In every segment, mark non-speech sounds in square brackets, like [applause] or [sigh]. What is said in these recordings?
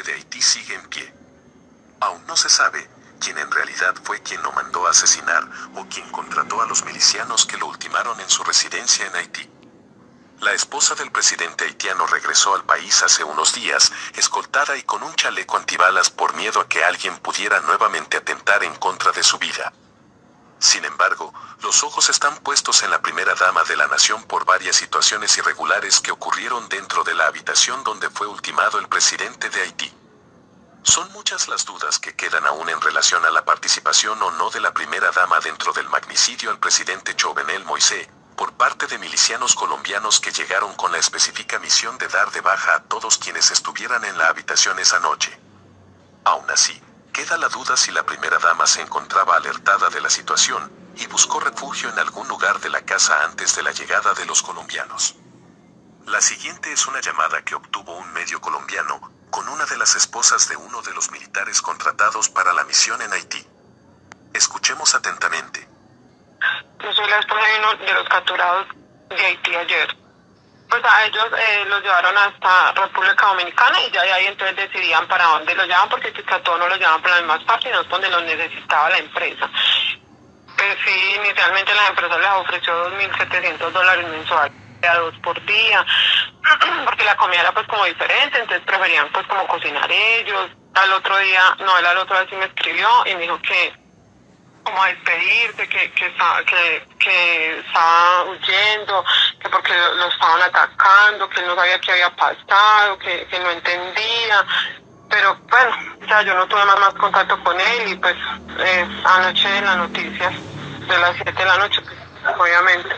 de Haití sigue en pie. Aún no se sabe quién en realidad fue quien lo mandó a asesinar o quien contrató a los milicianos que lo ultimaron en su residencia en Haití. La esposa del presidente haitiano regresó al país hace unos días, escoltada y con un chaleco antibalas por miedo a que alguien pudiera nuevamente atentar en contra de su vida. Sin embargo, los ojos están puestos en la primera dama de la nación por varias situaciones irregulares que ocurrieron dentro de la habitación donde fue ultimado el presidente de Haití. Son muchas las dudas que quedan aún en relación a la participación o no de la primera dama dentro del magnicidio al presidente Jovenel Moisés, por parte de milicianos colombianos que llegaron con la específica misión de dar de baja a todos quienes estuvieran en la habitación esa noche. Aún así, queda la duda si la primera dama se encontraba alertada de la situación y buscó refugio en algún lugar de la casa antes de la llegada de los colombianos. La siguiente es una llamada que obtuvo un medio colombiano, con una de las esposas de uno de los militares contratados para la misión en Haití. Escuchemos atentamente. Yo soy la esposa de uno de los capturados de Haití ayer. Pues a ellos eh, los llevaron hasta República Dominicana y ya de ahí entonces decidían para dónde los llevaban porque a todos no los llevaban para las más fácil, no donde los necesitaba la empresa. Pues sí, inicialmente la empresa les ofreció 2.700 dólares mensuales a dos por día, [clears throat] porque la comida era pues como diferente, entonces preferían pues como cocinar ellos. Al otro día, no, él al otro día sí me escribió y me dijo que como a despedirse, que, que, estaba, que, que estaba huyendo, que porque lo, estaban atacando, que no sabía qué había pasado, que, que no entendía. Pero bueno, ya yo no tuve más, más contacto con él y pues eh, anoche en las noticias de las 7 de la noche, pues, obviamente.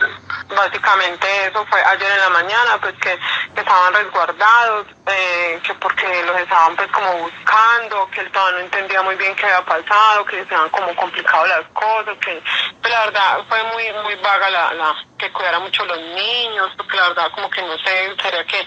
Básicamente eso fue ayer en la mañana, pues que, estaban resguardados, eh, que porque los estaban pues como buscando, que él todavía no entendía muy bien qué había pasado, que se habían como complicado las cosas, que pero la verdad fue muy muy vaga la, la que cuidara mucho los niños, porque la verdad como que no sé, sería que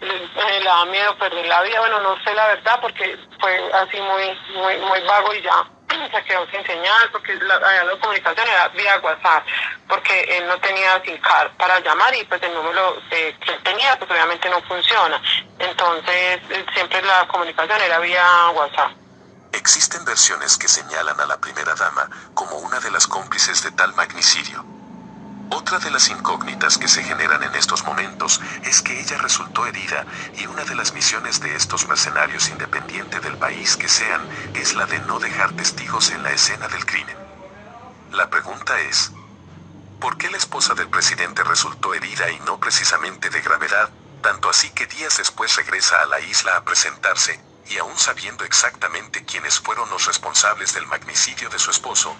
le, le daba miedo perder la vida, bueno no sé la verdad porque fue así muy muy muy vago y ya [clears throat] se quedó sin señal porque la, la comunicación era vía WhatsApp porque él no tenía SIM card para llamar y pues el número que él tenía pues obviamente no funciona. Entonces siempre la comunicación era vía WhatsApp. Existen versiones que señalan a la primera dama como una de las cómplices de tal magnicidio. Otra de las incógnitas que se generan en estos momentos es que ella resultó herida y una de las misiones de estos mercenarios independiente del país que sean es la de no dejar testigos en la escena del crimen. La pregunta es, ¿por qué la esposa del presidente resultó herida y no precisamente de gravedad, tanto así que días después regresa a la isla a presentarse, y aún sabiendo exactamente quiénes fueron los responsables del magnicidio de su esposo,